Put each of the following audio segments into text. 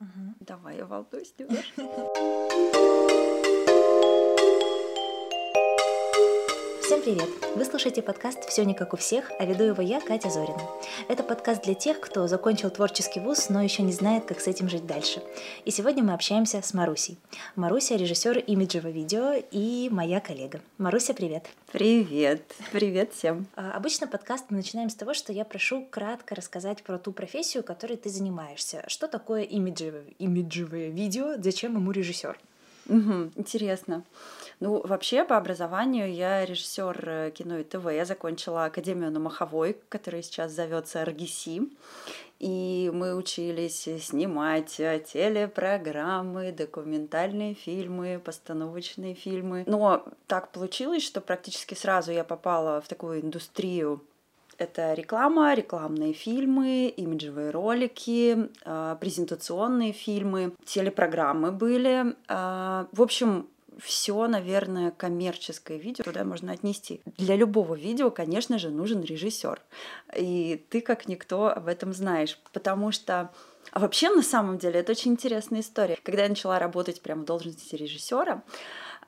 Угу. Давай, я волнуюсь немножко. Всем привет! Вы слушаете подкаст «Все не как у всех», а веду его я, Катя Зорина. Это подкаст для тех, кто закончил творческий вуз, но еще не знает, как с этим жить дальше. И сегодня мы общаемся с Марусей. Маруся – режиссер имиджевого видео и моя коллега. Маруся, привет! Привет! Привет всем! А, обычно подкаст мы начинаем с того, что я прошу кратко рассказать про ту профессию, которой ты занимаешься. Что такое имиджевое, имиджевое видео, зачем ему режиссер? Угу, интересно. Ну, вообще, по образованию я режиссер э, кино и ТВ. Я закончила Академию на Маховой, которая сейчас зовется РГС. И мы учились снимать э, телепрограммы, документальные фильмы, постановочные фильмы. Но так получилось, что практически сразу я попала в такую индустрию это реклама, рекламные фильмы, имиджевые ролики, э, презентационные фильмы, телепрограммы были. В общем, все, наверное, коммерческое видео туда можно отнести. Для любого видео, конечно же, нужен режиссер. И ты как никто об этом знаешь, потому что а вообще, на самом деле, это очень интересная история. Когда я начала работать прямо в должности режиссера,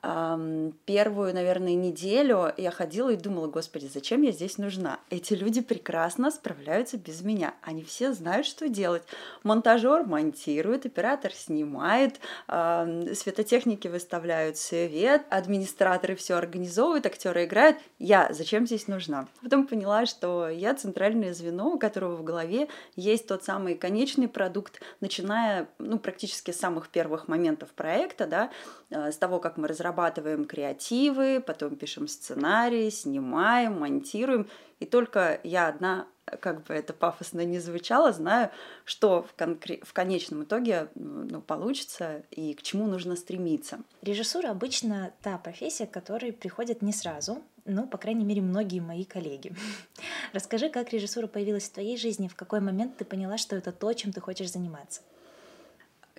первую, наверное, неделю я ходила и думала, господи, зачем я здесь нужна? Эти люди прекрасно справляются без меня. Они все знают, что делать. Монтажер монтирует, оператор снимает, светотехники выставляют свет, администраторы все организовывают, актеры играют. Я зачем здесь нужна? Потом поняла, что я центральное звено, у которого в голове есть тот самый конечный продукт, начиная ну, практически с самых первых моментов проекта, да, э, с того, как мы разрабатываем разрабатываем креативы, потом пишем сценарий, снимаем, монтируем. И только я одна, как бы это пафосно не звучало, знаю, что в, конкре- в конечном итоге ну, получится и к чему нужно стремиться. Режиссура обычно та профессия, к которой приходят не сразу, ну, по крайней мере, многие мои коллеги. Расскажи, как режиссура появилась в твоей жизни, в какой момент ты поняла, что это то, чем ты хочешь заниматься?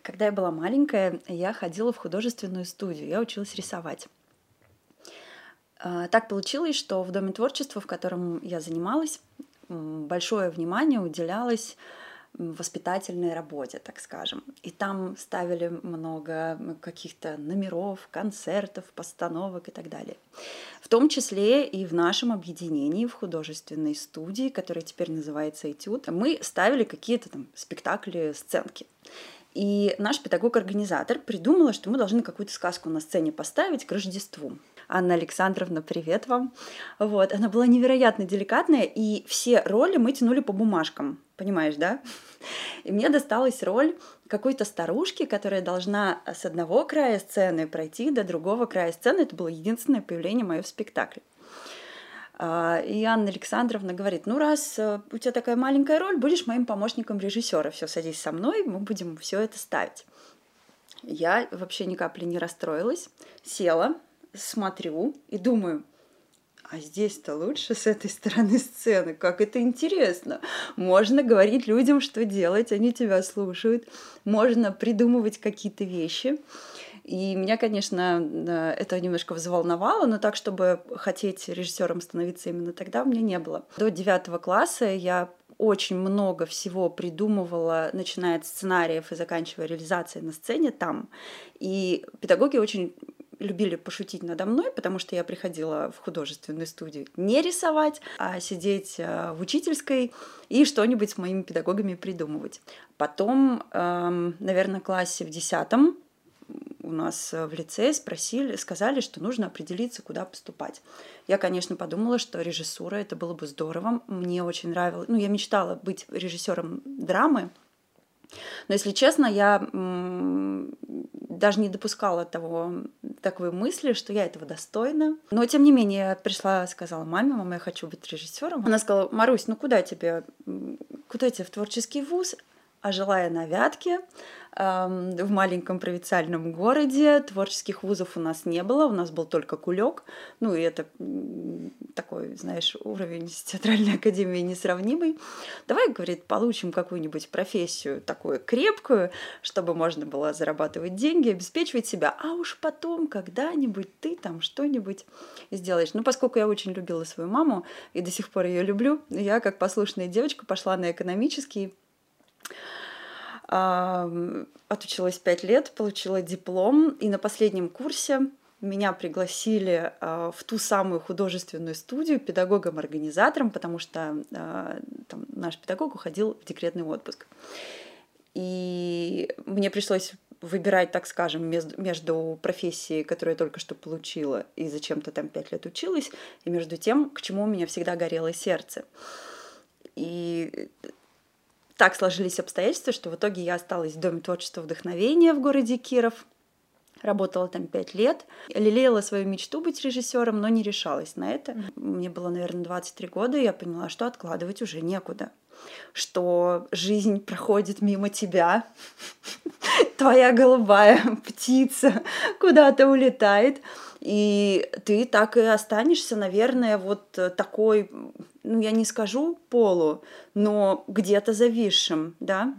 Когда я была маленькая, я ходила в художественную студию, я училась рисовать. А, так получилось, что в Доме творчества, в котором я занималась, большое внимание уделялось воспитательной работе, так скажем. И там ставили много каких-то номеров, концертов, постановок и так далее. В том числе и в нашем объединении, в художественной студии, которая теперь называется «Этюд», мы ставили какие-то там спектакли, сценки. И наш педагог-организатор придумала, что мы должны какую-то сказку на сцене поставить к Рождеству. Анна Александровна, привет вам. Вот, она была невероятно деликатная, и все роли мы тянули по бумажкам, понимаешь, да? И мне досталась роль какой-то старушки, которая должна с одного края сцены пройти до другого края сцены. Это было единственное появление мое в спектакле. А, и Анна Александровна говорит, ну раз э, у тебя такая маленькая роль, будешь моим помощником режиссера, все, садись со мной, мы будем все это ставить. Я вообще ни капли не расстроилась, села, смотрю и думаю, а здесь-то лучше с этой стороны сцены. Как это интересно. Можно говорить людям, что делать, они тебя слушают. Можно придумывать какие-то вещи. И меня, конечно, это немножко взволновало, но так, чтобы хотеть режиссером становиться именно тогда, у меня не было. До девятого класса я очень много всего придумывала, начиная от сценариев и заканчивая реализацией на сцене там. И педагоги очень любили пошутить надо мной, потому что я приходила в художественную студию не рисовать, а сидеть э, в учительской и что-нибудь с моими педагогами придумывать. Потом, эм, наверное, классе в десятом у нас э, в лицее спросили, сказали, что нужно определиться, куда поступать. Я, конечно, подумала, что режиссура это было бы здорово. Мне очень нравилось. Ну, я мечтала быть режиссером драмы. Но, если честно, я даже не допускала того, такой мысли, что я этого достойна. Но, тем не менее, я пришла, сказала маме, мама, я хочу быть режиссером. Она сказала, Марусь, ну куда тебе? Куда тебе в творческий вуз? А жила я на Вятке, в маленьком провинциальном городе. Творческих вузов у нас не было, у нас был только кулек. Ну, и это такой, знаешь, уровень с театральной академией несравнимый. Давай, говорит, получим какую-нибудь профессию такую крепкую, чтобы можно было зарабатывать деньги, обеспечивать себя, а уж потом когда-нибудь ты там что-нибудь сделаешь. Ну, поскольку я очень любила свою маму и до сих пор ее люблю, я как послушная девочка пошла на экономический Отучилась пять лет, получила диплом, и на последнем курсе меня пригласили э, в ту самую художественную студию педагогом-организатором, потому что э, там, наш педагог уходил в декретный отпуск. И мне пришлось выбирать, так скажем, между профессией, которую я только что получила, и зачем-то там пять лет училась, и между тем, к чему у меня всегда горело сердце. И так сложились обстоятельства, что в итоге я осталась в Доме творчества вдохновения в городе Киров – Работала там пять лет, лелеяла свою мечту быть режиссером, но не решалась на это. Мне было, наверное, 23 года, и я поняла, что откладывать уже некуда. Что жизнь проходит мимо тебя, твоя голубая птица куда-то улетает, и ты так и останешься, наверное, вот такой, ну, я не скажу полу, но где-то зависшим, да,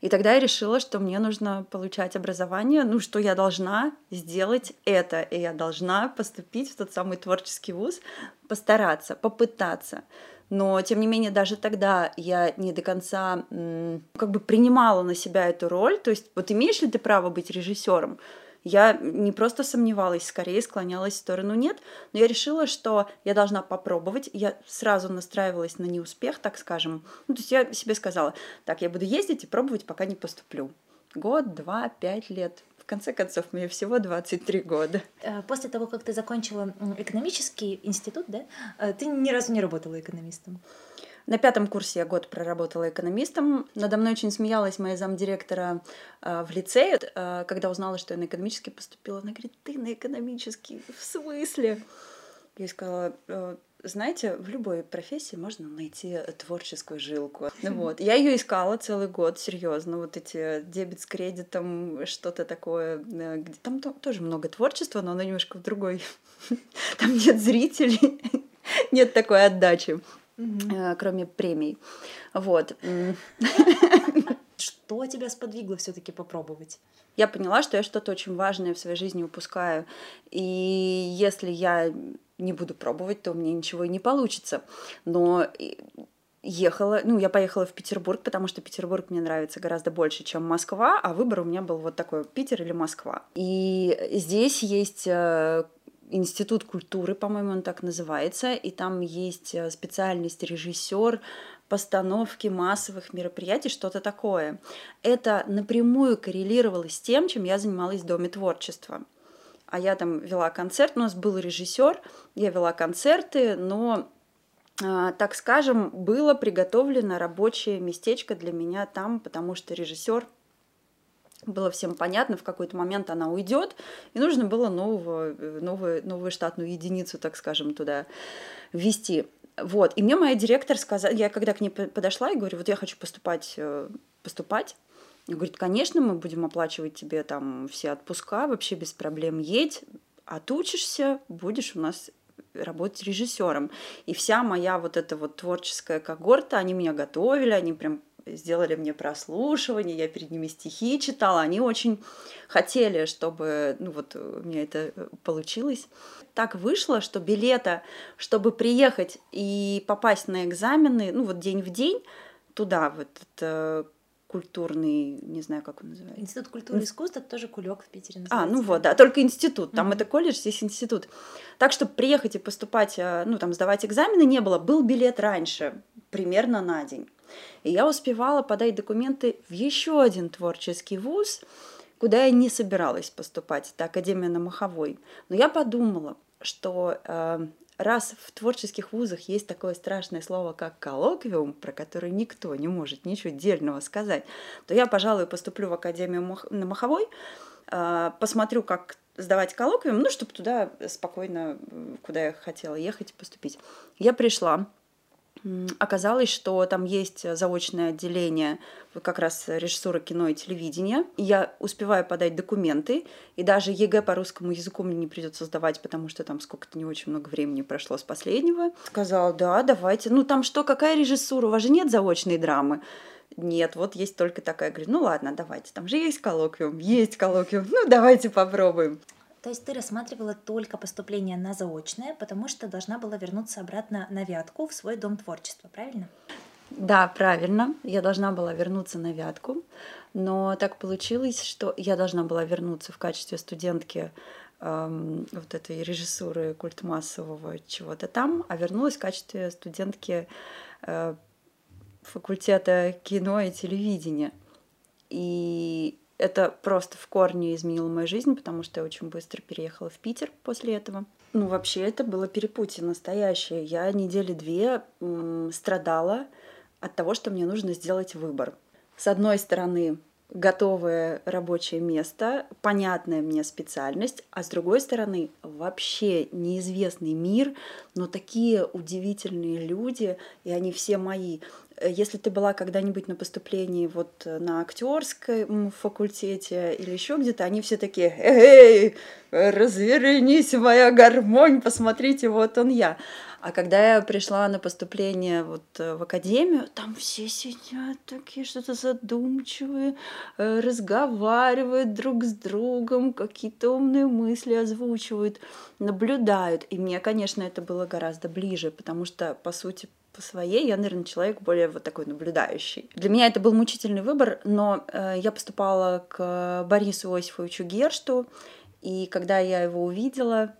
и тогда я решила, что мне нужно получать образование, ну, что я должна сделать это, и я должна поступить в тот самый творческий вуз, постараться, попытаться. Но, тем не менее, даже тогда я не до конца как бы принимала на себя эту роль. То есть, вот имеешь ли ты право быть режиссером? Я не просто сомневалась, скорее склонялась в сторону нет, но я решила, что я должна попробовать. Я сразу настраивалась на неуспех, так скажем. Ну, то есть я себе сказала, так, я буду ездить и пробовать, пока не поступлю. Год, два, пять лет. В конце концов, мне всего 23 года. Э, после того, как ты закончила экономический институт, да, э, ты ни разу не работала экономистом? На пятом курсе я год проработала экономистом. Надо мной очень смеялась моя замдиректора э, в лицее, э, когда узнала, что я на экономический поступила. Она говорит, ты на экономический? В смысле? Я сказала, э, знаете, в любой профессии можно найти творческую жилку. Ну вот. Я ее искала целый год, серьезно. Вот эти дебет с кредитом, что-то такое. Э, где... Там тоже много творчества, но оно немножко в другой. Там нет зрителей, нет такой отдачи mm-hmm. кроме премий. Вот. Что тебя сподвигло все-таки попробовать? Я поняла, что я что-то очень важное в своей жизни упускаю. И если я не буду пробовать, то у меня ничего и не получится. Но ехала, ну, я поехала в Петербург, потому что Петербург мне нравится гораздо больше, чем Москва, а выбор у меня был вот такой, Питер или Москва. И здесь есть э, Институт культуры, по-моему, он так называется, и там есть э, специальность режиссер постановки массовых мероприятий, что-то такое. Это напрямую коррелировало с тем, чем я занималась в Доме творчества. А я там вела концерт, у нас был режиссер, я вела концерты, но а, так скажем, было приготовлено рабочее местечко для меня там, потому что режиссер было всем понятно, в какой-то момент она уйдет, и нужно было нового, э, новую, новую штатную единицу, так скажем, туда ввести. Вот. И мне моя директор сказала, я когда к ней подошла и говорю, вот я хочу поступать, э, поступать, и говорит, конечно, мы будем оплачивать тебе там все отпуска, вообще без проблем едь, отучишься, будешь у нас работать режиссером. И вся моя вот эта вот творческая когорта, они меня готовили, они прям сделали мне прослушивание, я перед ними стихи читала, они очень хотели, чтобы, ну вот у меня это получилось. Так вышло, что билета, чтобы приехать и попасть на экзамены, ну вот день в день туда, вот это культурный, не знаю, как он называется. Институт культуры и искусств, это тоже кулек в Питере называется. А, ну вот, да, только институт, там mm-hmm. это колледж, здесь институт. Так, чтобы приехать и поступать, э, ну там сдавать экзамены не было, был билет раньше, примерно на день. И я успевала подать документы в еще один творческий вуз, куда я не собиралась поступать, это Академия на Маховой. Но я подумала, что э, раз в творческих вузах есть такое страшное слово, как коллоквиум, про которое никто не может ничего дельного сказать, то я, пожалуй, поступлю в Академию на Маховой, э, посмотрю, как сдавать коллоквиум, ну, чтобы туда спокойно, куда я хотела ехать, поступить. Я пришла, Оказалось, что там есть заочное отделение как раз режиссура кино и телевидения. Я успеваю подать документы, и даже ЕГЭ по русскому языку мне не придется сдавать, потому что там сколько-то не очень много времени прошло с последнего. Сказала, да, давайте. Ну там что, какая режиссура? У вас же нет заочной драмы. Нет, вот есть только такая. Я говорю, ну ладно, давайте. Там же есть коллоквиум, есть коллоквиум. Ну давайте попробуем. То есть ты рассматривала только поступление на заочное, потому что должна была вернуться обратно на Вятку в свой дом творчества, правильно? Да, правильно. Я должна была вернуться на Вятку, но так получилось, что я должна была вернуться в качестве студентки эм, вот этой режиссуры культ массового чего-то там, а вернулась в качестве студентки э, факультета кино и телевидения. И это просто в корне изменило мою жизнь, потому что я очень быстро переехала в Питер после этого. Ну, вообще, это было перепутье настоящее. Я недели две страдала от того, что мне нужно сделать выбор. С одной стороны, готовое рабочее место, понятная мне специальность, а с другой стороны вообще неизвестный мир, но такие удивительные люди, и они все мои. Если ты была когда-нибудь на поступлении вот на актерском факультете или еще где-то, они все такие, эй, развернись, моя гармонь, посмотрите, вот он я. А когда я пришла на поступление вот э, в академию, там все сидят такие что-то задумчивые, э, разговаривают друг с другом, какие-то умные мысли озвучивают, наблюдают. И мне, конечно, это было гораздо ближе, потому что, по сути, по своей, я, наверное, человек более вот такой наблюдающий. Для меня это был мучительный выбор, но э, я поступала к Борису Иосифовичу Гершту, и когда я его увидела,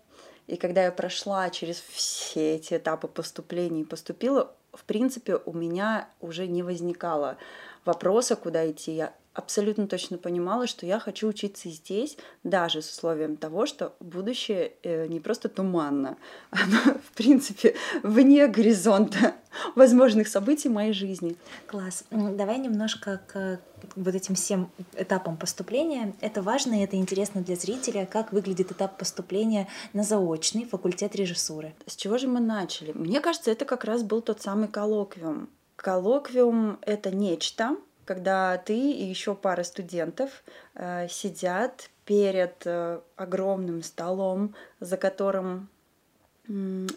и когда я прошла через все эти этапы поступления и поступила, в принципе, у меня уже не возникало вопроса, куда идти. Я абсолютно точно понимала, что я хочу учиться здесь, даже с условием того, что будущее э, не просто туманно, оно, в принципе, вне горизонта возможных событий моей жизни. Класс. Давай немножко к вот этим всем этапам поступления. Это важно и это интересно для зрителя, как выглядит этап поступления на заочный факультет режиссуры. С чего же мы начали? Мне кажется, это как раз был тот самый коллоквиум. Коллоквиум — это нечто, когда ты и еще пара студентов э, сидят перед э, огромным столом, за которым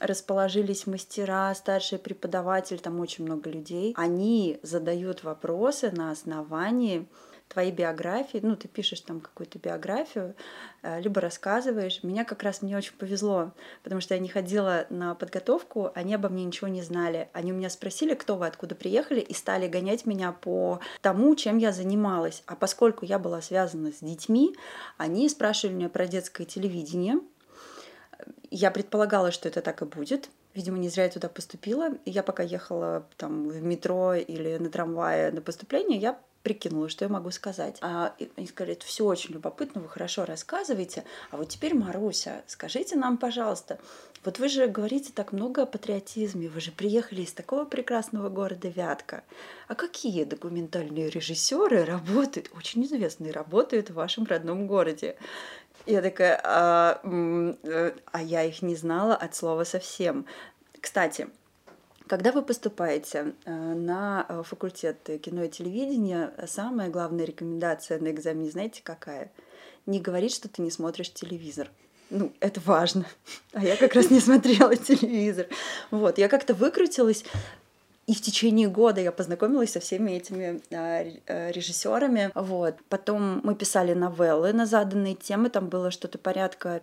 расположились мастера, старший преподаватель, там очень много людей. Они задают вопросы на основании твоей биографии, ну, ты пишешь там какую-то биографию, э, либо рассказываешь. Меня как раз мне очень повезло, потому что я не ходила на подготовку, они обо мне ничего не знали. Они у меня спросили, кто вы, откуда приехали, и стали гонять меня по тому, чем я занималась. А поскольку я была связана с детьми, они спрашивали меня про детское телевидение. Я предполагала, что это так и будет, Видимо, не зря я туда поступила. Я пока ехала там в метро или на трамвае на поступление, я прикинула, что я могу сказать. А они сказали, это все очень любопытно, вы хорошо рассказываете. А вот теперь, Маруся, скажите нам, пожалуйста, вот вы же говорите так много о патриотизме, вы же приехали из такого прекрасного города Вятка. А какие документальные режиссеры работают, очень известные, работают в вашем родном городе? Я такая, а, э, а я их не знала от слова совсем. Кстати, когда вы поступаете э, на э, факультет кино и телевидения, самая главная рекомендация на экзамене, знаете, какая? Не говорить, что ты не смотришь телевизор. Ну, это важно. А я как раз не смотрела телевизор. Вот, я как-то выкрутилась, и в течение года я познакомилась со всеми этими э, режиссерами. Вот. Потом мы писали новеллы на заданные темы. Там было что-то порядка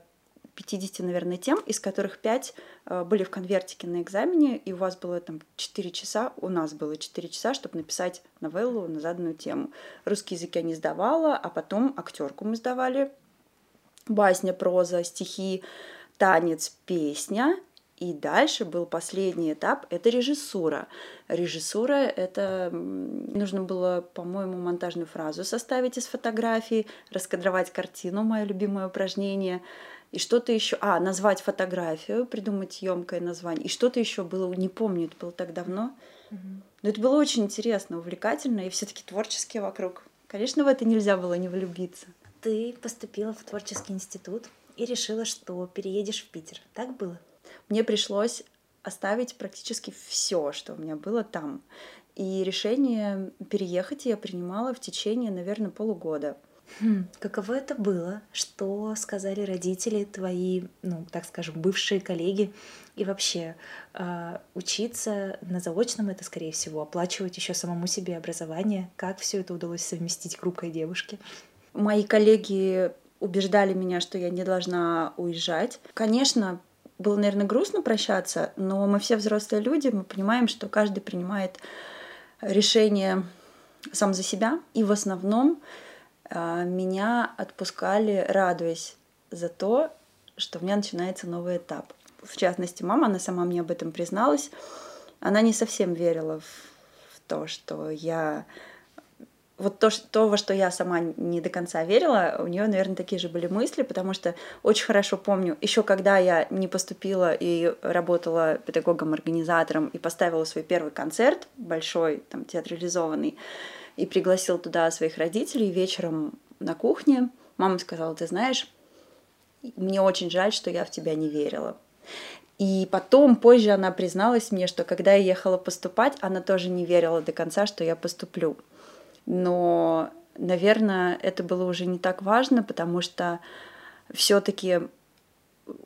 50, наверное, тем, из которых 5 э, были в конвертике на экзамене, и у вас было там 4 часа, у нас было 4 часа, чтобы написать новеллу на заданную тему. Русский язык я не сдавала, а потом актерку мы сдавали. Басня, проза, стихи, танец, песня. И дальше был последний этап, это режиссура. Режиссура — это нужно было, по-моему, монтажную фразу составить из фотографий, раскадровать картину, мое любимое упражнение — и что-то еще, а, назвать фотографию, придумать емкое название, и что-то еще было, не помню, это было так давно. Но это было очень интересно, увлекательно, и все-таки творчески вокруг. Конечно, в это нельзя было не влюбиться. Ты поступила в творческий институт и решила, что переедешь в Питер. Так было? Мне пришлось оставить практически все, что у меня было там. И решение переехать я принимала в течение, наверное, полугода. Хм, каково это было? Что сказали родители твои, ну, так скажем, бывшие коллеги? И вообще, э, учиться на заочном это, скорее всего, оплачивать еще самому себе образование. Как все это удалось совместить хрупкой девушке? Мои коллеги убеждали меня, что я не должна уезжать. Конечно, было, наверное, грустно прощаться, но мы все взрослые люди, мы понимаем, что каждый принимает решение сам за себя, и в основном меня отпускали, радуясь за то, что у меня начинается новый этап. В частности, мама, она сама мне об этом призналась, она не совсем верила в, в то, что я вот то, что, во что я сама не до конца верила, у нее, наверное, такие же были мысли, потому что очень хорошо помню, еще когда я не поступила и работала педагогом-организатором и поставила свой первый концерт, большой, там, театрализованный, и пригласил туда своих родителей вечером на кухне, мама сказала, ты знаешь, мне очень жаль, что я в тебя не верила. И потом, позже она призналась мне, что когда я ехала поступать, она тоже не верила до конца, что я поступлю но, наверное, это было уже не так важно, потому что все-таки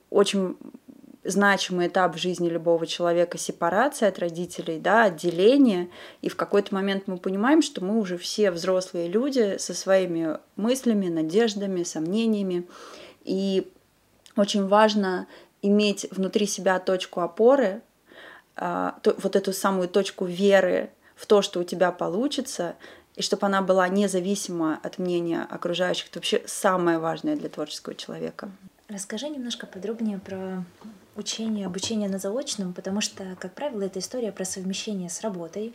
очень значимый этап в жизни любого человека сепарация от родителей, да, отделение. И в какой-то момент мы понимаем, что мы уже все взрослые люди со своими мыслями, надеждами, сомнениями. И очень важно иметь внутри себя точку опоры, а, вот эту самую точку веры в то, что у тебя получится, и чтобы она была независима от мнения окружающих, это вообще самое важное для творческого человека. Расскажи немножко подробнее про учение, обучение на заочном, потому что, как правило, это история про совмещение с работой.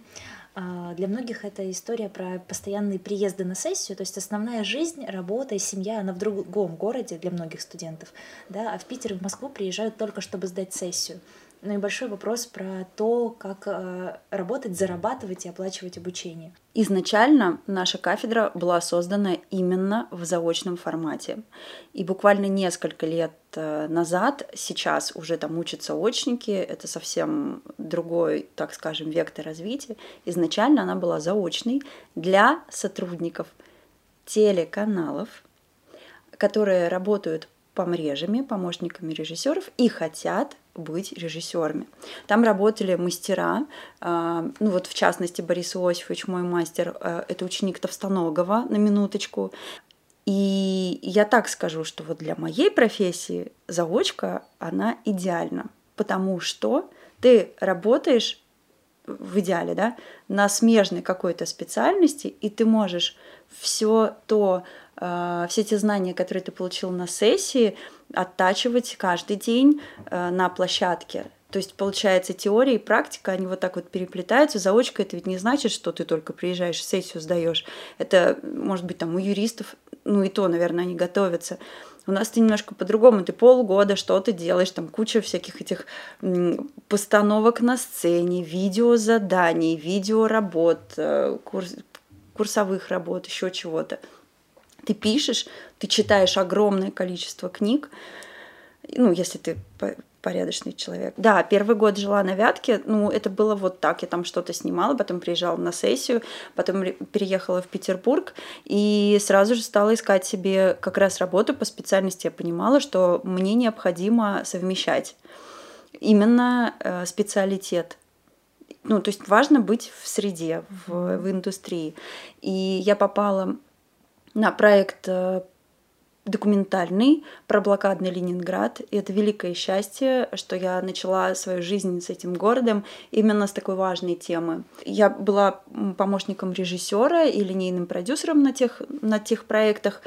А, для многих это история про постоянные приезды на сессию, то есть основная жизнь, работа и семья, она в другом городе для многих студентов, да, а в Питер и в Москву приезжают только чтобы сдать сессию. Ну и большой вопрос про то, как э, работать, зарабатывать и оплачивать обучение. Изначально наша кафедра была создана именно в заочном формате. И буквально несколько лет э, назад, сейчас уже там учатся очники, это совсем другой, так скажем, вектор развития. Изначально она была заочной для сотрудников телеканалов, которые работают помрежами, помощниками режиссеров и хотят быть режиссерами. Там работали мастера, а, ну вот в частности Борис Иосифович, мой мастер, а, это ученик Товстоногова, на минуточку. И я так скажу, что вот для моей профессии заочка, она идеальна, потому что ты работаешь в идеале, да, на смежной какой-то специальности, и ты можешь все то, все те знания, которые ты получил на сессии, оттачивать каждый день э, на площадке. То есть, получается, теория и практика, они вот так вот переплетаются. Заочка это ведь не значит, что ты только приезжаешь, сессию сдаешь. Это, может быть, там у юристов, ну и то, наверное, они готовятся. У нас ты немножко по-другому. Ты полгода что-то делаешь, там куча всяких этих постановок на сцене, видеозаданий, видеоработ, э, курс, курсовых работ, еще чего-то. Ты пишешь, ты читаешь огромное количество книг, ну, если ты порядочный человек. Да, первый год жила на Вятке, ну, это было вот так, я там что-то снимала, потом приезжала на сессию, потом переехала в Петербург и сразу же стала искать себе как раз работу по специальности. Я понимала, что мне необходимо совмещать именно э, специалитет. Ну, то есть важно быть в среде, в, в индустрии. И я попала на проект э, документальный про блокадный Ленинград. И это великое счастье, что я начала свою жизнь с этим городом именно с такой важной темы. Я была помощником режиссера и линейным продюсером на тех, на тех проектах.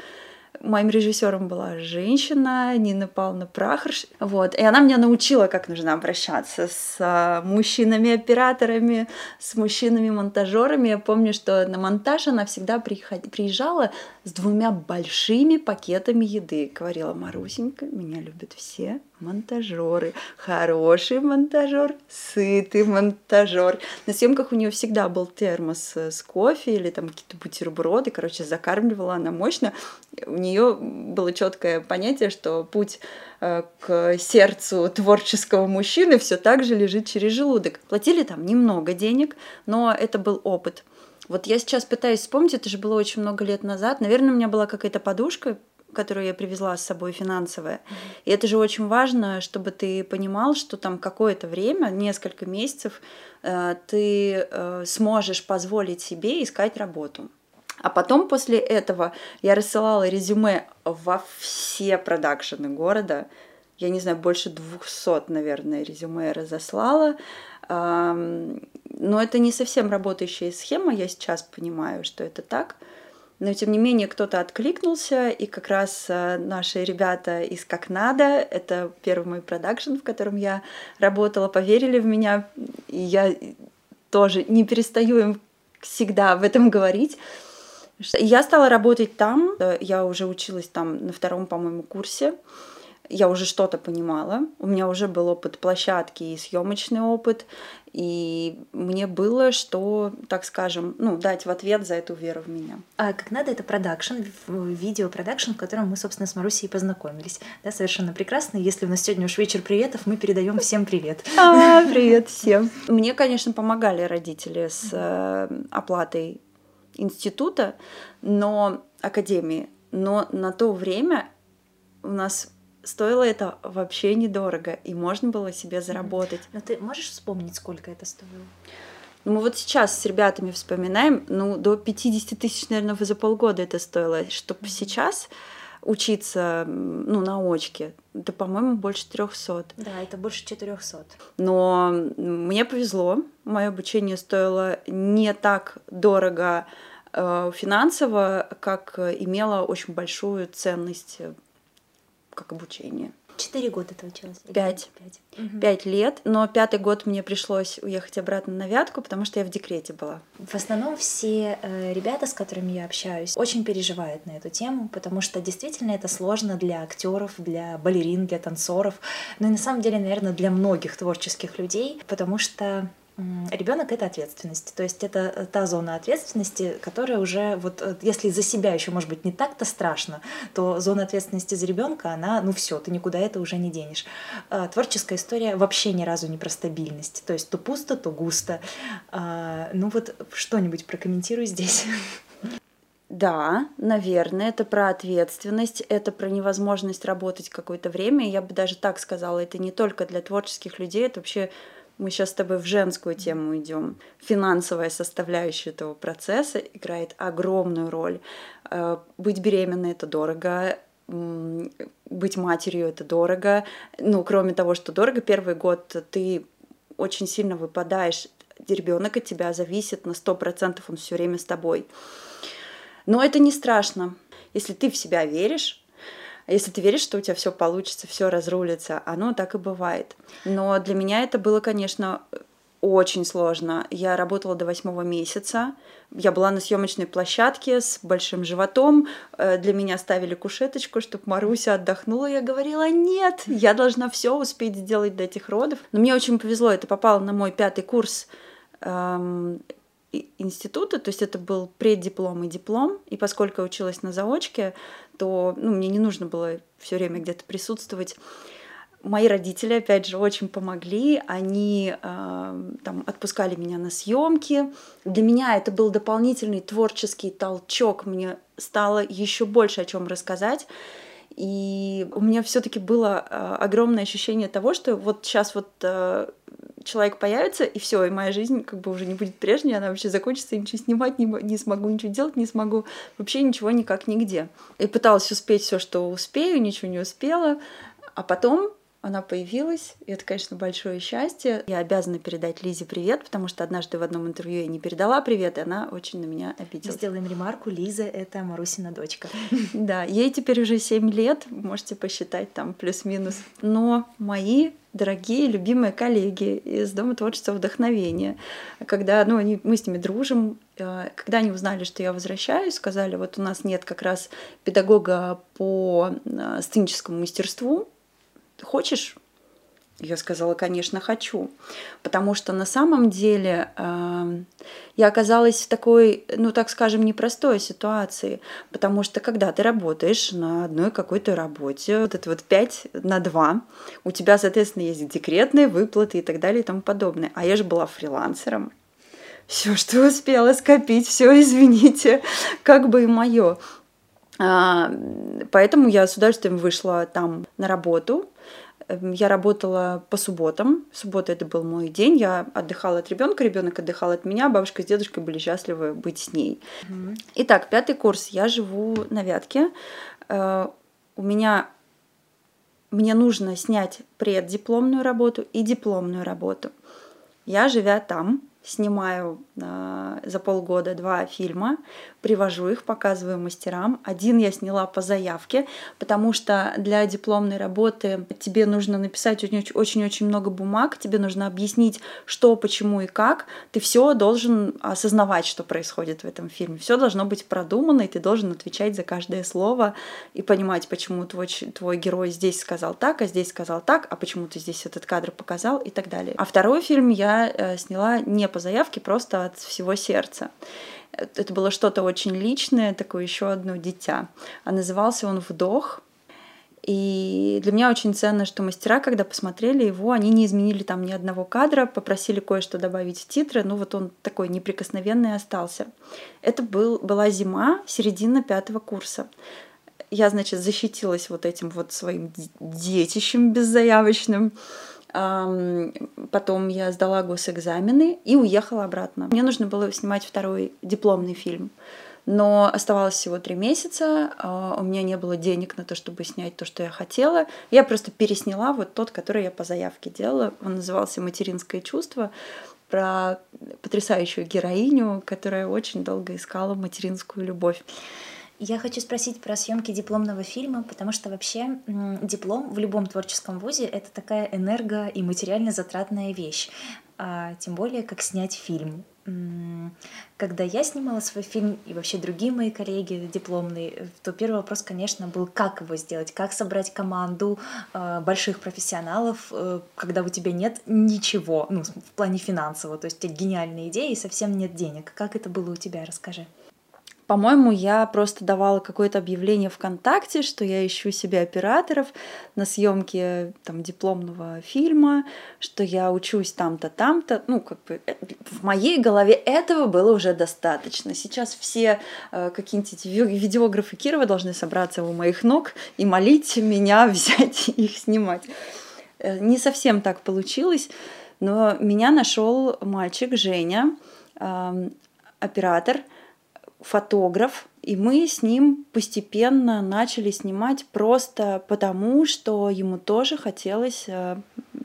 Моим режиссером была женщина Нина Павловна Прахарш. Вот. И она меня научила, как нужно обращаться с а, мужчинами-операторами, с мужчинами-монтажерами. Я помню, что на монтаж она всегда приезжала с двумя большими пакетами еды. Говорила, Марусенька, меня любят все монтажеры. Хороший монтажер, сытый монтажер. На съемках у нее всегда был термос с кофе или там какие-то бутерброды. Короче, закармливала она мощно. У нее было четкое понятие, что путь э, к сердцу творческого мужчины все так же лежит через желудок. Платили там немного денег, но это был опыт. Вот я сейчас пытаюсь вспомнить, это же было очень много лет назад. Наверное, у меня была какая-то подушка которую я привезла с собой финансовая. И это же очень важно, чтобы ты понимал, что там какое-то время, несколько месяцев, э, ты э, сможешь позволить себе искать работу. А потом после этого я рассылала резюме во все продакшены города. Я не знаю, больше 200, наверное, резюме я разослала. Но это не совсем работающая схема, я сейчас понимаю, что это так. Но тем не менее кто-то откликнулся, и как раз э, наши ребята из «Как надо», это первый мой продакшн, в котором я работала, поверили в меня, и я тоже не перестаю им всегда в этом говорить. Я стала работать там, я уже училась там на втором, по-моему, курсе я уже что-то понимала, у меня уже был опыт площадки и съемочный опыт, и мне было что, так скажем, ну, дать в ответ за эту веру в меня. А как надо, это продакшн, видео продакшн, в котором мы, собственно, с Марусей познакомились. Да, совершенно прекрасно. Если у нас сегодня уж вечер приветов, мы передаем всем привет. А, привет всем. Мне, конечно, помогали родители с э, оплатой института, но академии, но на то время у нас стоило это вообще недорого, и можно было себе заработать. Но ты можешь вспомнить, сколько это стоило? Ну, мы вот сейчас с ребятами вспоминаем, ну, до 50 тысяч, наверное, за полгода это стоило. Чтобы сейчас учиться, ну, на очке, это, по-моему, больше 300. Да, это больше 400. Но мне повезло, мое обучение стоило не так дорого э, финансово, как имело очень большую ценность как обучение. Четыре года ты училась? Пять. Пять. Угу. Пять лет, но пятый год мне пришлось уехать обратно на Вятку, потому что я в декрете была. В основном все э, ребята, с которыми я общаюсь, очень переживают на эту тему, потому что действительно это сложно для актеров, для балерин, для танцоров, ну и на самом деле, наверное, для многих творческих людей, потому что Ребенок это ответственность. То есть это э, та зона ответственности, которая уже, вот э, если за себя еще, может быть, не так-то страшно, то зона ответственности за ребенка, она, ну все, ты никуда это уже не денешь. А, творческая история вообще ни разу не про стабильность. То есть то пусто, то густо. А, ну вот что-нибудь прокомментируй здесь. Да, наверное, это про ответственность, это про невозможность работать какое-то время. Я бы даже так сказала, это не только для творческих людей, это вообще мы сейчас с тобой в женскую тему идем. Финансовая составляющая этого процесса играет огромную роль. Э, быть беременной это дорого, быть матерью это дорого. Ну, кроме того, что дорого, первый год ты очень сильно выпадаешь, ребенок от тебя зависит на сто процентов, он все время с тобой. Но это не страшно. Если ты в себя веришь, если ты веришь, что у тебя все получится, все разрулится, оно так и бывает. Но для меня это было, конечно, очень сложно. Я работала до восьмого месяца. Я была на съемочной площадке с большим животом. Э, для меня ставили кушеточку, чтобы Маруся отдохнула. Я говорила, нет, я должна все успеть сделать до этих родов. Но мне очень повезло, это попало на мой пятый курс эм, института, то есть это был преддиплом и диплом, и поскольку я училась на заочке, то ну, мне не нужно было все время где-то присутствовать. Мои родители, опять же, очень помогли. Они э, там отпускали меня на съемки. Для меня это был дополнительный творческий толчок. Мне стало еще больше о чем рассказать. И у меня все-таки было э, огромное ощущение того, что вот сейчас вот э, человек появится, и все, и моя жизнь как бы уже не будет прежней, она вообще закончится, и ничего снимать не, не смогу, ничего делать не смогу, вообще ничего никак нигде. И пыталась успеть все, что успею, ничего не успела, а потом она появилась, и это, конечно, большое счастье. Я обязана передать Лизе привет, потому что однажды в одном интервью я не передала привет, и она очень на меня обиделась. Сделаем ремарку, Лиза — это Марусина дочка. Да, ей теперь уже 7 лет, можете посчитать там плюс-минус. Но мои дорогие, любимые коллеги из Дома творчества вдохновения. Когда ну, они, мы с ними дружим, э, когда они узнали, что я возвращаюсь, сказали, вот у нас нет как раз педагога по э, сценическому мастерству, хочешь? Я сказала, конечно, хочу. Потому что на самом деле э, я оказалась в такой, ну так скажем, непростой ситуации. Потому что когда ты работаешь на одной какой-то работе, вот это вот 5 на 2, у тебя, соответственно, есть декретные выплаты и так далее и тому подобное. А я же была фрилансером. Все, что успела скопить, все, извините, как бы и мое. А, поэтому я с удовольствием вышла там на работу, Эм, я работала по субботам. Суббота это был мой день. Я отдыхала от ребенка, ребенок отдыхал от меня. Бабушка с дедушкой были счастливы быть с ней. Mm-hmm. Итак, пятый курс. Я живу на Вятке. Э, у меня мне нужно снять преддипломную работу и дипломную работу. Я, живя там, снимаю э, за полгода два фильма, привожу их, показываю мастерам. Один я сняла по заявке, потому что для дипломной работы тебе нужно написать очень-очень много бумаг, тебе нужно объяснить, что, почему и как. Ты все должен осознавать, что происходит в этом фильме. Все должно быть продумано, и ты должен отвечать за каждое слово и понимать, почему твой, твой герой здесь сказал так, а здесь сказал так, а почему ты здесь этот кадр показал и так далее. А второй фильм я э, сняла не по заявке, просто от всего сердца. Это было что-то очень личное, такое еще одно дитя. А назывался он «Вдох». И для меня очень ценно, что мастера, когда посмотрели его, они не изменили там ни одного кадра, попросили кое-что добавить в титры, ну вот он такой неприкосновенный остался. Это был, была зима, середина пятого курса. Я, значит, защитилась вот этим вот своим детищем беззаявочным. Потом я сдала госэкзамены и уехала обратно. Мне нужно было снимать второй дипломный фильм. Но оставалось всего три месяца, а, у меня не было денег на то, чтобы снять то, что я хотела. Я просто пересняла вот тот, который я по заявке делала. Он назывался «Материнское чувство» про потрясающую героиню, которая очень долго искала материнскую любовь. Я хочу спросить про съемки дипломного фильма, потому что вообще диплом в любом творческом вузе это такая энерго- и материально затратная вещь. А тем более, как снять фильм. Когда я снимала свой фильм, и вообще другие мои коллеги дипломные, то первый вопрос, конечно, был, как его сделать, как собрать команду э, больших профессионалов, э, когда у тебя нет ничего, ну, в плане финансового, то есть у тебя гениальные идеи и совсем нет денег. Как это было у тебя, расскажи. По-моему, я просто давала какое-то объявление ВКонтакте, что я ищу себе операторов на съемке там, дипломного фильма, что я учусь там-то, там-то. Ну, как бы э, в моей голове этого было уже достаточно. Сейчас все э, какие-нибудь видеографы Кирова должны собраться у моих ног и молить меня взять их снимать. Э, не совсем так получилось, но меня нашел мальчик Женя, э, оператор – фотограф, и мы с ним постепенно начали снимать просто потому, что ему тоже хотелось э,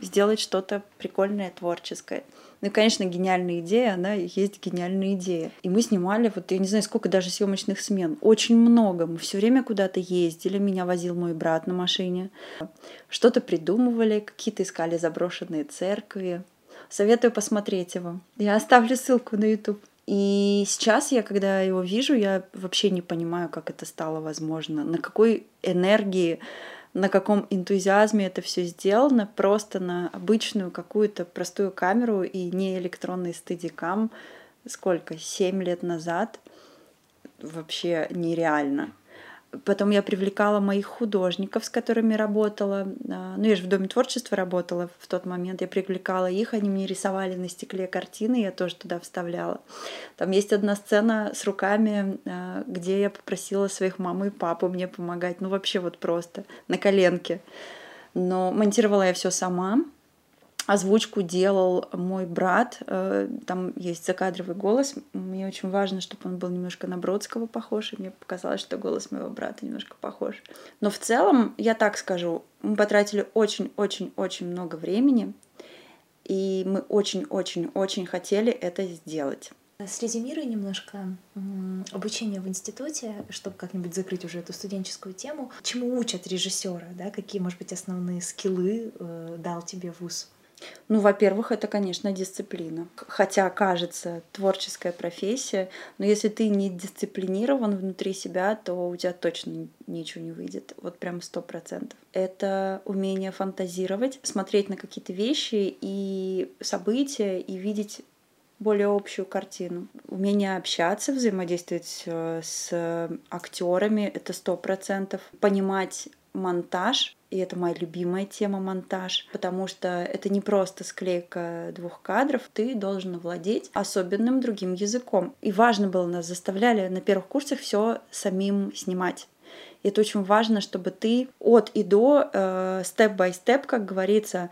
сделать что-то прикольное, творческое. Ну конечно, гениальная идея, она есть гениальная идея. И мы снимали, вот я не знаю, сколько даже съемочных смен. Очень много. Мы все время куда-то ездили. Меня возил мой брат на машине. Что-то придумывали, какие-то искали заброшенные церкви. Советую посмотреть его. Я оставлю ссылку на YouTube. И сейчас я, когда его вижу, я вообще не понимаю, как это стало возможно, на какой энергии, на каком энтузиазме это все сделано, просто на обычную какую-то простую камеру и не электронный стадикам, сколько, семь лет назад, вообще нереально. Потом я привлекала моих художников, с которыми работала. А, ну, я же в Доме творчества работала в тот момент. Я привлекала их, они мне рисовали на стекле картины, я тоже туда вставляла. Там есть одна сцена с руками, а, где я попросила своих маму и папу мне помогать. Ну, вообще вот просто на коленке. Но монтировала я все сама. Озвучку делал мой брат. Э, там есть закадровый голос. Мне очень важно, чтобы он был немножко на Бродского похож. И мне показалось, что голос моего брата немножко похож. Но в целом, я так скажу, мы потратили очень-очень-очень много времени. И мы очень-очень-очень хотели это сделать. Срезюмируй немножко обучение в институте, чтобы как-нибудь закрыть уже эту студенческую тему. Чему учат режиссера, да? Какие, может быть, основные скиллы э, дал тебе вуз? Ну, во-первых, это, конечно, дисциплина. Хотя кажется творческая профессия, но если ты не дисциплинирован внутри себя, то у тебя точно ничего не выйдет. Вот прям сто процентов. Это умение фантазировать, смотреть на какие-то вещи и события и видеть более общую картину. Умение общаться, взаимодействовать э, с актерами это сто процентов. Понимать монтаж, и это моя любимая тема монтаж, потому что это не просто склейка двух кадров, ты должен владеть особенным другим языком. И важно было, нас заставляли на первых курсах все самим снимать. И это очень важно, чтобы ты от и до, степ-бай-степ, как говорится,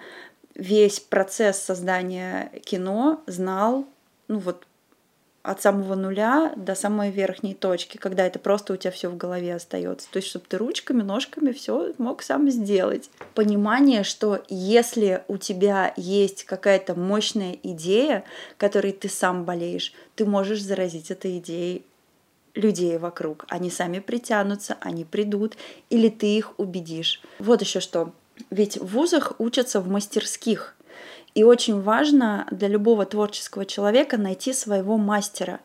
весь процесс создания кино знал, ну вот от самого нуля до самой верхней точки, когда это просто у тебя все в голове остается. То есть, чтобы ты ручками, ножками все мог сам сделать. Понимание, что если у тебя есть какая-то мощная идея, которой ты сам болеешь, ты можешь заразить этой идеей людей вокруг. Они сами притянутся, они придут, или ты их убедишь. Вот еще что. Ведь в вузах учатся в мастерских. И очень важно для любого творческого человека найти своего мастера.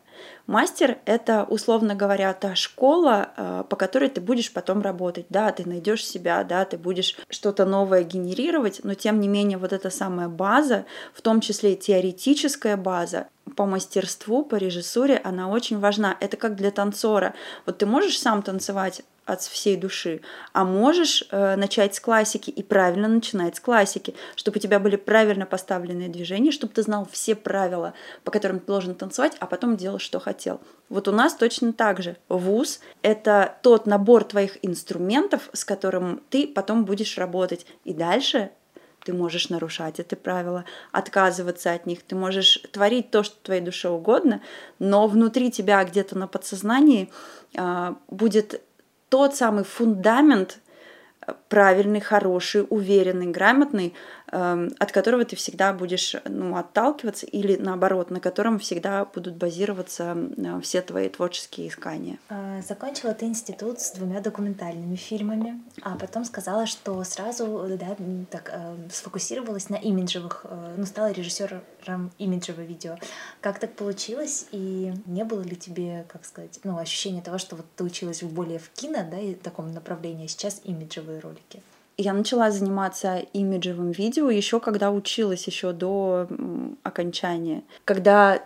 Мастер — это, условно говоря, та школа, э, по которой ты будешь потом работать. Да, ты найдешь себя, да, ты будешь что-то новое генерировать, но тем не менее вот эта самая база, в том числе и теоретическая база, по мастерству, по режиссуре, она очень важна. Это как для танцора. Вот ты можешь сам танцевать от всей души, а можешь э, начать с классики и правильно начинать с классики, чтобы у тебя были правильно поставленные движения, чтобы ты знал все правила, по которым ты должен танцевать, а потом делал, что хотел. Вот у нас точно так же. ВУЗ — это тот набор твоих инструментов, с которым ты потом будешь работать. И дальше ты можешь нарушать эти правила, отказываться от них, ты можешь творить то, что твоей душе угодно, но внутри тебя где-то на подсознании э, будет тот самый фундамент э, правильный, хороший, уверенный, грамотный, от которого ты всегда будешь ну, отталкиваться, или наоборот, на котором всегда будут базироваться э, все твои творческие искания. А, закончила ты институт с двумя документальными фильмами, а потом сказала, что сразу да, так, э, сфокусировалась на имиджевых, э, ну, стала режиссером имиджевого видео. Как так получилось? И не было ли тебе, как сказать, ну, ощущение того, что вот ты училась более в кино, да, и таком направлении, а сейчас имиджевые ролики? Я начала заниматься имиджевым видео еще когда училась, еще до окончания. Когда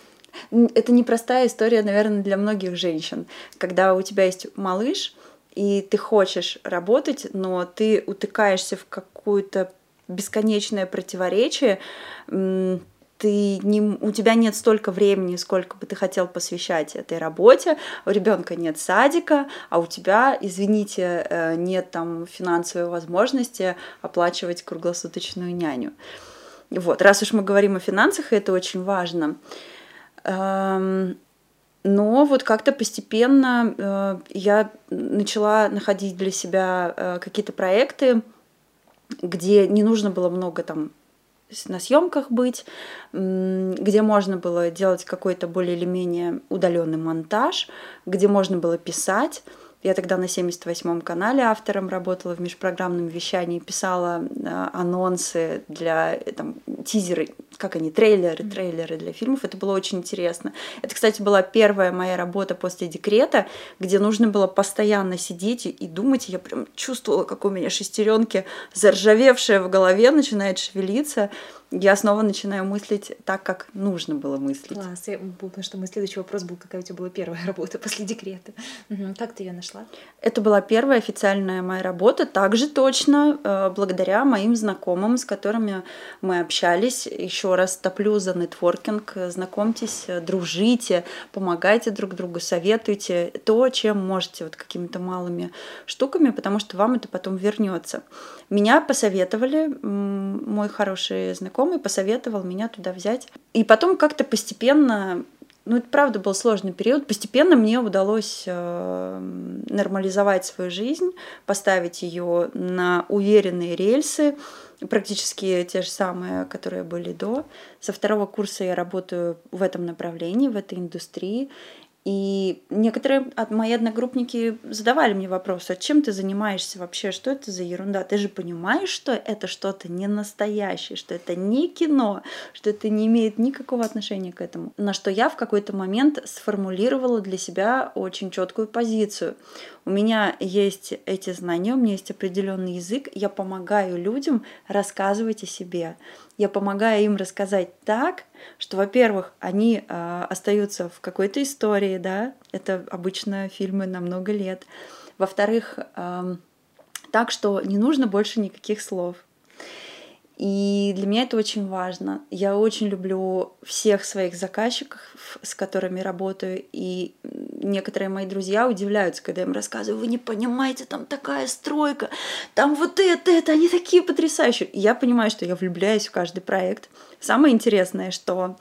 это непростая история, наверное, для многих женщин. Когда у тебя есть малыш, и ты хочешь работать, но ты утыкаешься в какую-то бесконечное противоречие, ты не, у тебя нет столько времени, сколько бы ты хотел посвящать этой работе, у ребенка нет садика, а у тебя, извините, э, нет там финансовой возможности оплачивать круглосуточную няню. Вот, раз уж мы говорим о финансах, это очень важно. Эм, но вот как-то постепенно э, я начала находить для себя э, какие-то проекты, где не нужно было много там на съемках быть, где можно было делать какой-то более или менее удаленный монтаж, где можно было писать. Я тогда на 78-м канале автором работала в межпрограммном вещании, писала э, анонсы для там, тизеры, как они, трейлеры, трейлеры для фильмов. Это было очень интересно. Это, кстати, была первая моя работа после декрета, где нужно было постоянно сидеть и думать. Я прям чувствовала, как у меня шестеренки заржавевшие в голове начинает шевелиться я снова начинаю мыслить так, как нужно было мыслить. Класс. Я, потому что мой следующий вопрос был, какая у тебя была первая работа после декрета. Угу. Как ты ее нашла? Это была первая официальная моя работа, также точно э, благодаря моим знакомым, с которыми мы общались. Еще раз топлю за нетворкинг. Знакомьтесь, дружите, помогайте друг другу, советуйте то, чем можете, вот какими-то малыми штуками, потому что вам это потом вернется. Меня посоветовали, мой хороший знакомый посоветовал меня туда взять. И потом как-то постепенно ну, это правда был сложный период. Постепенно мне удалось э, нормализовать свою жизнь, поставить ее на уверенные рельсы, практически те же самые, которые были до. Со второго курса я работаю в этом направлении, в этой индустрии. И некоторые от мои одногруппники задавали мне вопросы, а чем ты занимаешься вообще, что это за ерунда? Ты же понимаешь, что это что-то не настоящее, что это не кино, что это не имеет никакого отношения к этому. На что я в какой-то момент сформулировала для себя очень четкую позицию. У меня есть эти знания, у меня есть определенный язык, я помогаю людям рассказывать о себе. Я помогаю им рассказать так, что, во-первых, они э, остаются в какой-то истории, да, это обычно фильмы на много лет. Во-вторых, э, так, что не нужно больше никаких слов. И для меня это очень важно. Я очень люблю всех своих заказчиков, с которыми работаю. И некоторые мои друзья удивляются, когда я им рассказываю, вы не понимаете, там такая стройка, там вот это, это, они такие потрясающие. И я понимаю, что я влюбляюсь в каждый проект. Самое интересное, что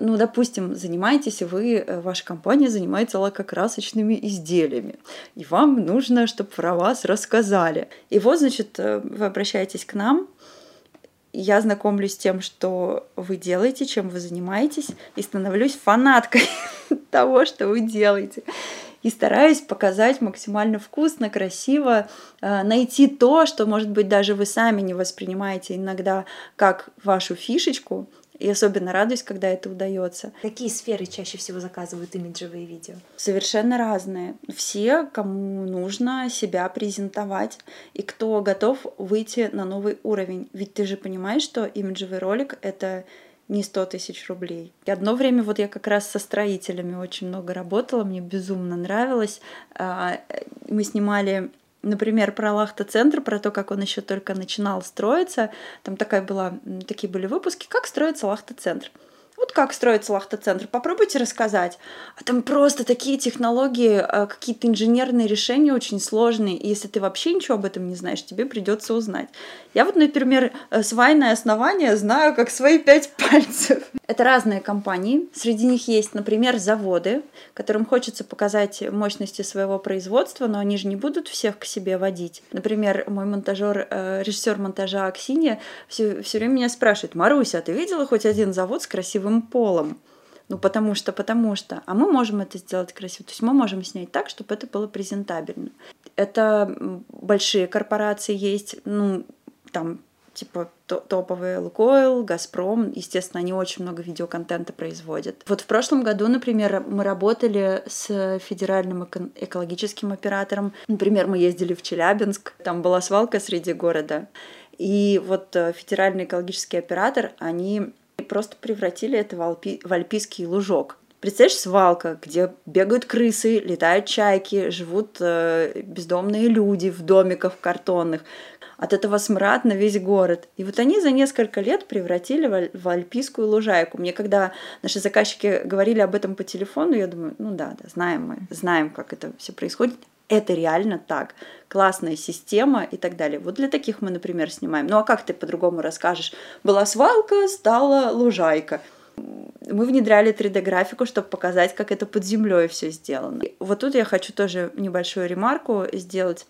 ну, допустим, занимаетесь вы, э, ваша компания занимается лакокрасочными изделиями, и вам нужно, чтобы про вас рассказали. И вот, значит, э, вы обращаетесь к нам, я знакомлюсь с тем, что вы делаете, чем вы занимаетесь, и становлюсь фанаткой того, что вы делаете. И стараюсь показать максимально вкусно, красиво, э, найти то, что, может быть, даже вы сами не воспринимаете иногда как вашу фишечку, и особенно радуюсь, когда это удается. Какие сферы чаще всего заказывают имиджевые видео? Совершенно разные. Все, кому нужно себя презентовать и кто готов выйти на новый уровень. Ведь ты же понимаешь, что имиджевый ролик — это не 100 тысяч рублей. И одно время вот я как раз со строителями очень много работала, мне безумно нравилось. А, мы снимали например, про Лахта-центр, про то, как он еще только начинал строиться. Там такая была, такие были выпуски, как строится Лахта-центр. Вот как строится лахта-центр, попробуйте рассказать. А там просто такие технологии, а, какие-то инженерные решения очень сложные. И если ты вообще ничего об этом не знаешь, тебе придется узнать. Я вот, например, э, свайное основание знаю как свои пять пальцев. Это разные компании. Среди них есть, например, заводы, которым хочется показать мощности своего производства, но они же не будут всех к себе водить. Например, мой монтажер, э, режиссер монтажа Аксинья все, все время меня спрашивает, Маруся, а ты видела хоть один завод с красивым полом? Ну, потому что, потому что. А мы можем это сделать красиво. То есть мы можем снять так, чтобы это было презентабельно. Это большие корпорации есть, ну, там типа топовые Лукойл, Газпром, естественно, они очень много видеоконтента производят. Вот в прошлом году, например, мы работали с федеральным экологическим оператором. Например, мы ездили в Челябинск, там была свалка среди города. И вот э, федеральный экологический оператор, они просто превратили это в, альпи, в альпийский лужок. Представляешь, свалка, где бегают крысы, летают чайки, живут э, бездомные люди в домиках картонных от этого смрад на весь город. И вот они за несколько лет превратили в, альпийскую лужайку. Мне когда наши заказчики говорили об этом по телефону, я думаю, ну да, да, знаем мы, знаем, как это все происходит. Это реально так. Классная система и так далее. Вот для таких мы, например, снимаем. Ну а как ты по-другому расскажешь? Была свалка, стала лужайка мы внедряли 3D-графику, чтобы показать, как это под землей все сделано. И вот тут я хочу тоже небольшую ремарку сделать.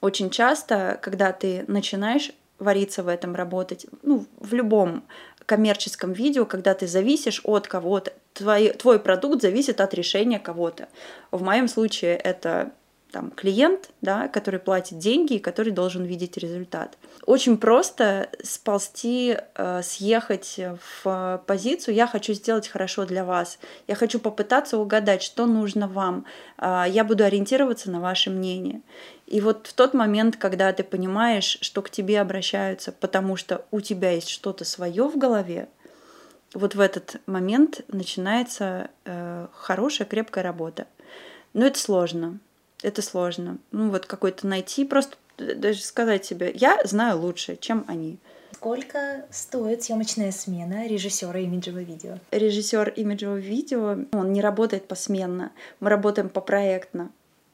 Очень часто, когда ты начинаешь вариться в этом, работать, ну, в любом коммерческом видео, когда ты зависишь от кого-то, твой, твой продукт зависит от решения кого-то. В моем случае это там, клиент, да, который платит деньги и который должен видеть результат. Очень просто сползти, э, съехать в позицию «я хочу сделать хорошо для вас», «я хочу попытаться угадать, что нужно вам», э, «я буду ориентироваться на ваше мнение». И вот в тот момент, когда ты понимаешь, что к тебе обращаются, потому что у тебя есть что-то свое в голове, вот в этот момент начинается э, хорошая, крепкая работа. Но это сложно. Это сложно. Ну вот какой-то найти, просто даже сказать себе, я знаю лучше, чем они. Сколько стоит съемочная смена режиссера имиджевого видео? Режиссер имиджевого видео, он не работает посменно. Мы работаем по проектно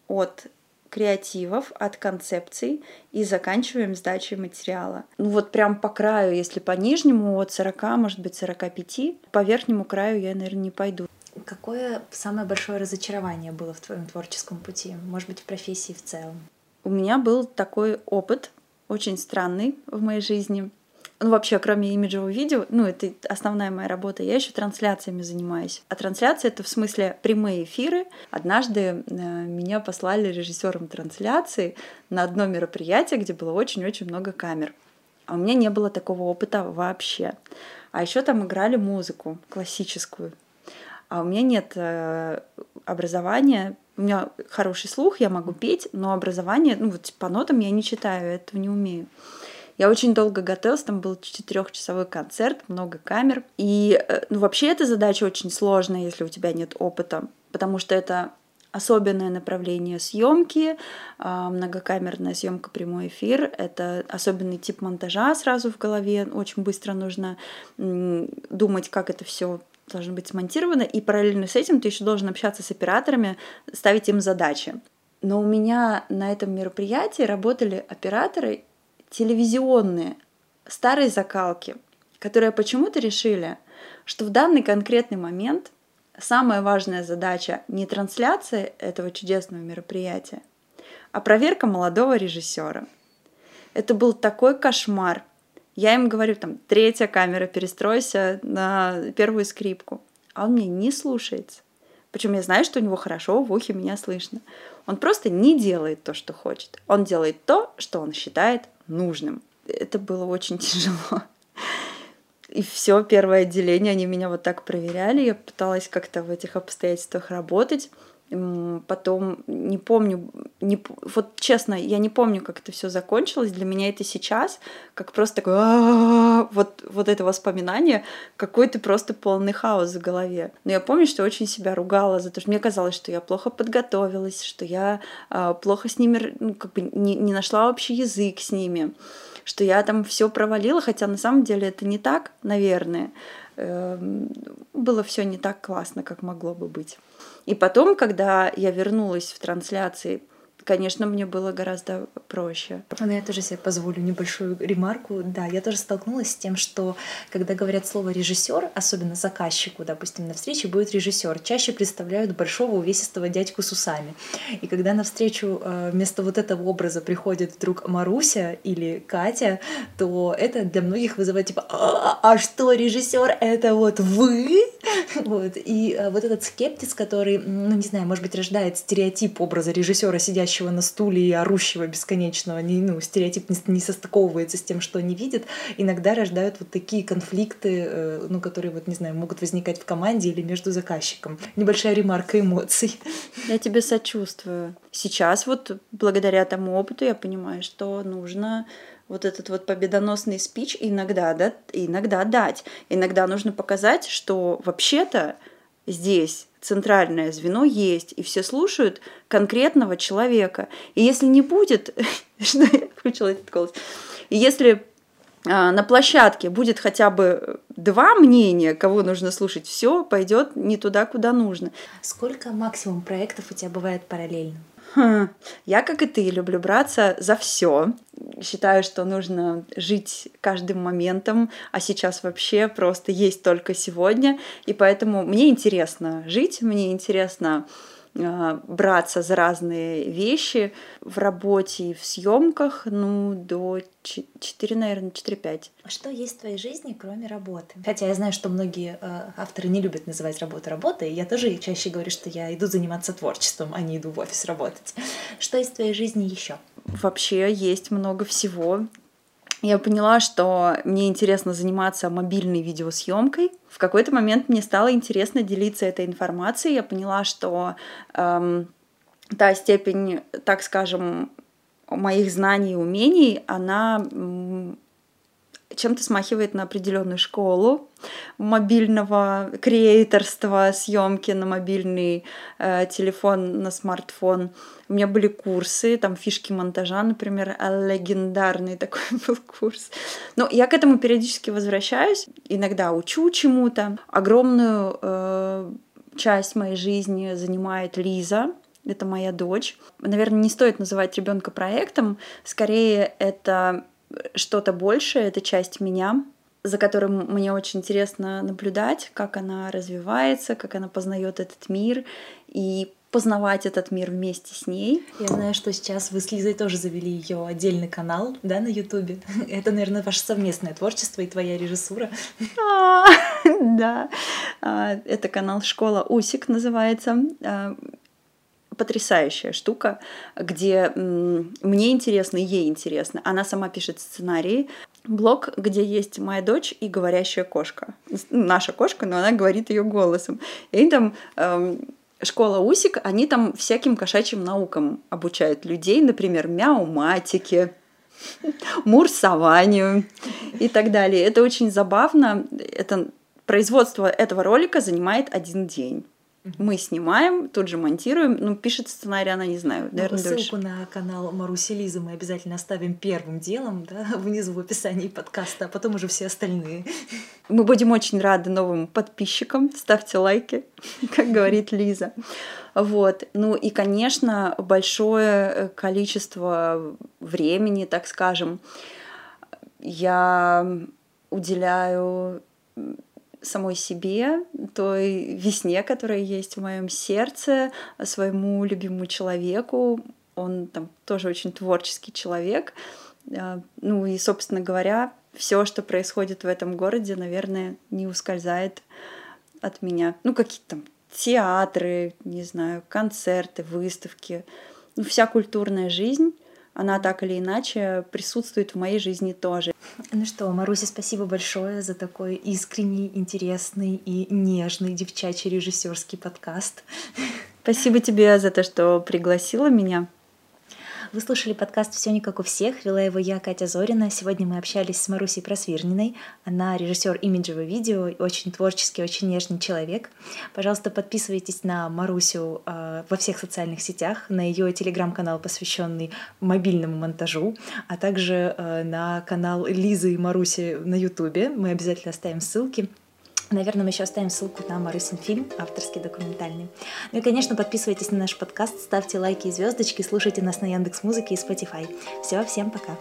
от креативов, от концепций и заканчиваем сдачей материала. Ну вот прям по краю, если по нижнему от 40, может быть 45, по верхнему краю я, наверное, не пойду. Какое самое большое разочарование было в твоем творческом пути? Может быть, в профессии в целом? У меня был такой опыт, очень странный в моей жизни ну, вообще, кроме имиджевого видео, ну, это основная моя работа, я еще трансляциями занимаюсь. А трансляция — это в смысле прямые эфиры. Однажды э, меня послали режиссером трансляции на одно мероприятие, где было очень-очень много камер. А у меня не было такого опыта вообще. А еще там играли музыку классическую. А у меня нет э, образования, у меня хороший слух, я могу петь, но образование, ну вот по нотам я не читаю, этого не умею. Я очень долго готовилась, там был четырехчасовой концерт, много камер. И э, ну, вообще эта задача очень сложная, если у тебя нет опыта, потому что это особенное направление съемки, а, многокамерная съемка прямой эфир. Это особенный тип монтажа сразу в голове. Очень быстро нужно думать, как это все должно быть смонтировано, и параллельно с этим ты еще должен общаться с операторами, ставить им задачи. Но у меня на этом мероприятии работали операторы телевизионные, старые закалки, которые почему-то решили, что в данный конкретный момент самая важная задача не трансляция этого чудесного мероприятия, а проверка молодого режиссера. Это был такой кошмар. Я им говорю, там, третья камера, перестройся на первую скрипку. А он меня не слушается. Причем я знаю, что у него хорошо в ухе меня слышно. Он просто не делает то, что хочет. Он делает то, что он считает нужным. Это было очень тяжело. И все первое отделение, они меня вот так проверяли. Я пыталась как-то в этих обстоятельствах работать. Потом не помню, не, вот честно, я не помню, как это все закончилось. Для меня это сейчас как просто такое вот, вот это воспоминание, какой-то просто полный хаос в голове. Но я помню, что очень себя ругала за то, что мне казалось, что я плохо подготовилась, что я э, плохо с ними, ну, как бы не, не нашла общий язык с ними, что я там все провалила, хотя на самом деле это не так, наверное. Э, было все не так классно, как могло бы быть. И потом, когда я вернулась в трансляции конечно, мне было гораздо проще. Но я тоже себе позволю небольшую ремарку. Да, я тоже столкнулась с тем, что когда говорят слово режиссер, особенно заказчику, допустим, на встрече будет режиссер, чаще представляют большого увесистого дядьку с усами. И когда на встречу э, вместо вот этого образа приходит вдруг Маруся или Катя, то это для многих вызывает типа а, а что режиссер это вот вы? Вот. И э, вот этот скептиз, который, ну не знаю, может быть, рождает стереотип образа режиссера, сидящего сидящего на стуле и орущего бесконечного, не, ну, стереотип не, не состыковывается с тем, что они видят, иногда рождают вот такие конфликты, э, ну, которые, вот, не знаю, могут возникать в команде или между заказчиком. Небольшая ремарка эмоций. Я тебе сочувствую. Сейчас вот благодаря тому опыту я понимаю, что нужно вот этот вот победоносный спич иногда, да, иногда дать. Иногда нужно показать, что вообще-то здесь центральное звено есть, и все слушают конкретного человека. И если не будет, что я включила этот голос, и если а, на площадке будет хотя бы два мнения, кого нужно слушать, все пойдет не туда, куда нужно. Сколько максимум проектов у тебя бывает параллельно? Хм. Я, как и ты, люблю браться за все. Считаю, что нужно жить каждым моментом, а сейчас вообще просто есть только сегодня. И поэтому мне интересно жить, мне интересно браться за разные вещи в работе и в съемках, ну, до 4, наверное, 4-5. А что есть в твоей жизни, кроме работы? Хотя я знаю, что многие э, авторы не любят называть работу работой, и я тоже чаще говорю, что я иду заниматься творчеством, а не иду в офис работать. Что есть в твоей жизни еще? Вообще есть много всего я поняла, что мне интересно заниматься мобильной видеосъемкой. В какой-то момент мне стало интересно делиться этой информацией. Я поняла, что эм, та степень, так скажем, моих знаний и умений, она чем-то смахивает на определенную школу мобильного креаторства, съемки на мобильный э, телефон, на смартфон. У меня были курсы, там фишки монтажа, например, легендарный такой был курс. Но я к этому периодически возвращаюсь, иногда учу чему-то. Огромную э, часть моей жизни занимает Лиза, это моя дочь. Наверное, не стоит называть ребенка проектом, скорее это что-то большее, это часть меня, за которым мне очень интересно наблюдать, как она развивается, как она познает этот мир и познавать этот мир вместе с ней. Я знаю, что сейчас вы с Лизой тоже завели ее отдельный канал, да, на Ютубе. Это, наверное, ваше совместное творчество и твоя режиссура. А, да, а, это канал «Школа Усик» называется а, потрясающая штука, где мне интересно, ей интересно. Она сама пишет сценарии. Блог, где есть моя дочь и говорящая кошка. Наша кошка, но она говорит ее голосом. И там эм, школа Усик, они там всяким кошачьим наукам обучают людей, например, мяуматике, мурсованию и так далее. Это очень забавно. Это производство этого ролика занимает один день. Мы снимаем, тут же монтируем. Ну, пишет сценарий, она не знаю, ну, наверное, Ссылку дольше. на канал Маруси Лизы мы обязательно оставим первым делом, да, внизу в описании подкаста, а потом уже все остальные. Мы будем очень рады новым подписчикам. Ставьте лайки, как говорит Лиза. Вот. Ну и, конечно, большое количество времени, так скажем, я уделяю самой себе, той весне, которая есть в моем сердце, своему любимому человеку. Он там тоже очень творческий человек. А, ну и, собственно говоря, все, что происходит в этом городе, наверное, не ускользает от меня. Ну, какие-то там театры, не знаю, концерты, выставки. Ну, вся культурная жизнь она так или иначе присутствует в моей жизни тоже. Ну что, Маруся, спасибо большое за такой искренний, интересный и нежный девчачий режиссерский подкаст. Спасибо тебе за то, что пригласила меня. Вы слушали подкаст «Все не как у всех». Вела его я, Катя Зорина. Сегодня мы общались с Марусей Просвирниной. Она режиссер имиджевого видео, очень творческий, очень нежный человек. Пожалуйста, подписывайтесь на Марусю э, во всех социальных сетях, на ее телеграм-канал, посвященный мобильному монтажу, а также э, на канал Лизы и Маруси на Ютубе. Мы обязательно оставим ссылки. Наверное, мы еще оставим ссылку на Марусин фильм, авторский документальный. Ну и, конечно, подписывайтесь на наш подкаст, ставьте лайки и звездочки, слушайте нас на Яндекс Музыке и Spotify. Все, всем пока!